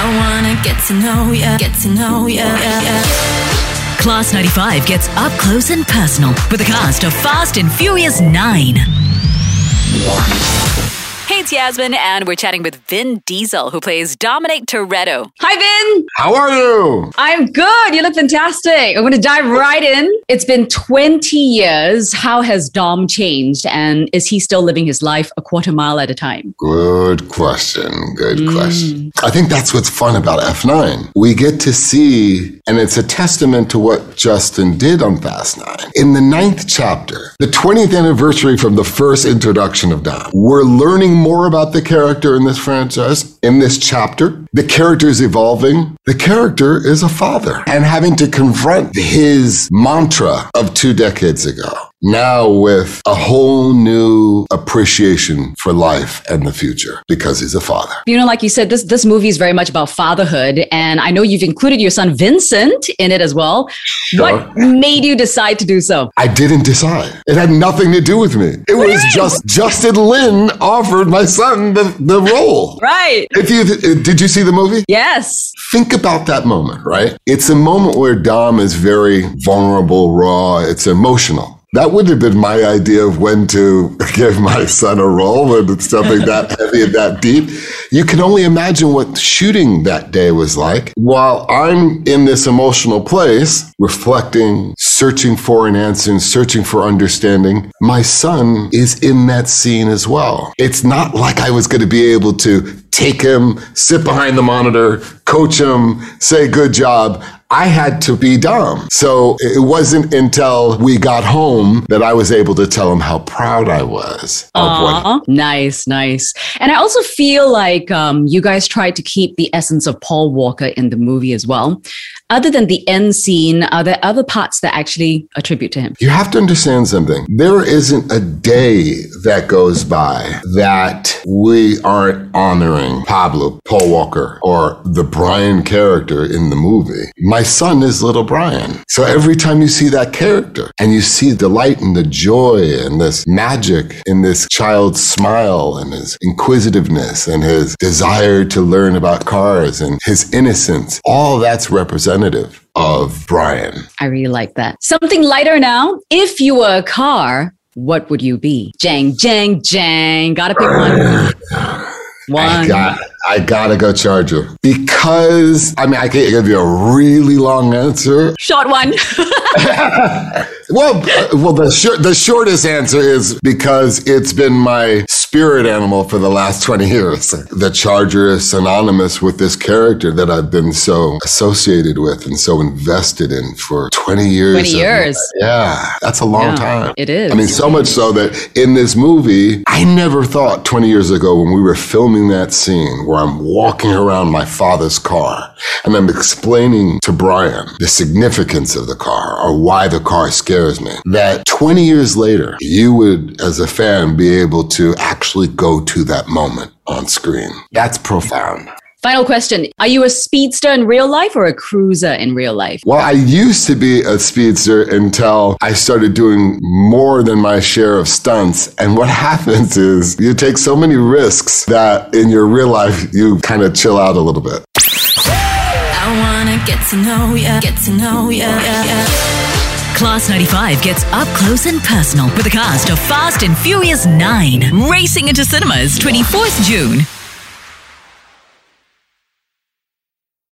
I wanna get to know ya, get to know ya. Yeah, yeah. Class 95 gets up close and personal with the cast of Fast and Furious 9. Hey, it's Yasmin, and we're chatting with Vin Diesel, who plays Dominic Toretto. Hi, Vin. How are you? I'm good. You look fantastic. I'm going to dive right in. It's been 20 years. How has Dom changed? And is he still living his life a quarter mile at a time? Good question. Good mm. question. I think that's what's fun about F9. We get to see, and it's a testament to what Justin did on Fast 9. In the ninth chapter, the 20th anniversary from the first introduction of Dom, we're learning more about the character in this franchise, in this chapter. The character is evolving. The character is a father and having to confront his mantra of two decades ago now with a whole new appreciation for life and the future because he's a father. You know, like you said, this this movie is very much about fatherhood, and I know you've included your son Vincent in it as well. Sure. What made you decide to do so? I didn't decide. It had nothing to do with me. It was just Justin Lin offered my son the, the role. Right. If you did you see the movie? Yes. Think about that moment, right? It's a moment where Dom is very vulnerable, raw, it's emotional that would have been my idea of when to give my son a role when it's something that heavy and that deep. You can only imagine what shooting that day was like. While I'm in this emotional place, reflecting, searching for an answer, and searching for understanding, my son is in that scene as well. It's not like I was going to be able to take him, sit behind the monitor, coach him, say good job. I had to be Dom. So it wasn't until we got home that I was able to tell him how proud I was of Aww, what. Nice, nice. And I also feel like um, you guys tried to keep the essence of Paul Walker in the movie as well other than the end scene, are there other parts that actually attribute to him? You have to understand something. There isn't a day that goes by that we aren't honoring Pablo, Paul Walker, or the Brian character in the movie. My son is little Brian. So every time you see that character and you see the light and the joy and this magic in this child's smile and his inquisitiveness and his desire to learn about cars and his innocence, all that's representative of Brian. I really like that. Something lighter now. If you were a car, what would you be? Jang, jang, jang. Gotta pick one. One. I got, I gotta go Charger because I mean I can't give you a really long answer. Short one. well, uh, well, the short, the shortest answer is because it's been my spirit animal for the last 20 years. The Charger is synonymous with this character that I've been so associated with and so invested in for 20 years. 20 years. Yeah, that's a long yeah, time. It is. I mean, so much so that in this movie, I never thought 20 years ago when we were filming that scene where I'm walking around my father's car and I'm explaining to Brian the significance of the car or why the car scares me, that 20 years later, you would, as a fan, be able to actually go to that moment on screen. That's profound. Final question. Are you a speedster in real life or a cruiser in real life? Well, I used to be a speedster until I started doing more than my share of stunts. And what happens is you take so many risks that in your real life, you kind of chill out a little bit. I wanna get to know ya, get to know ya. Class 95 gets up close and personal with the cast of Fast and Furious 9, racing into cinemas 24th June.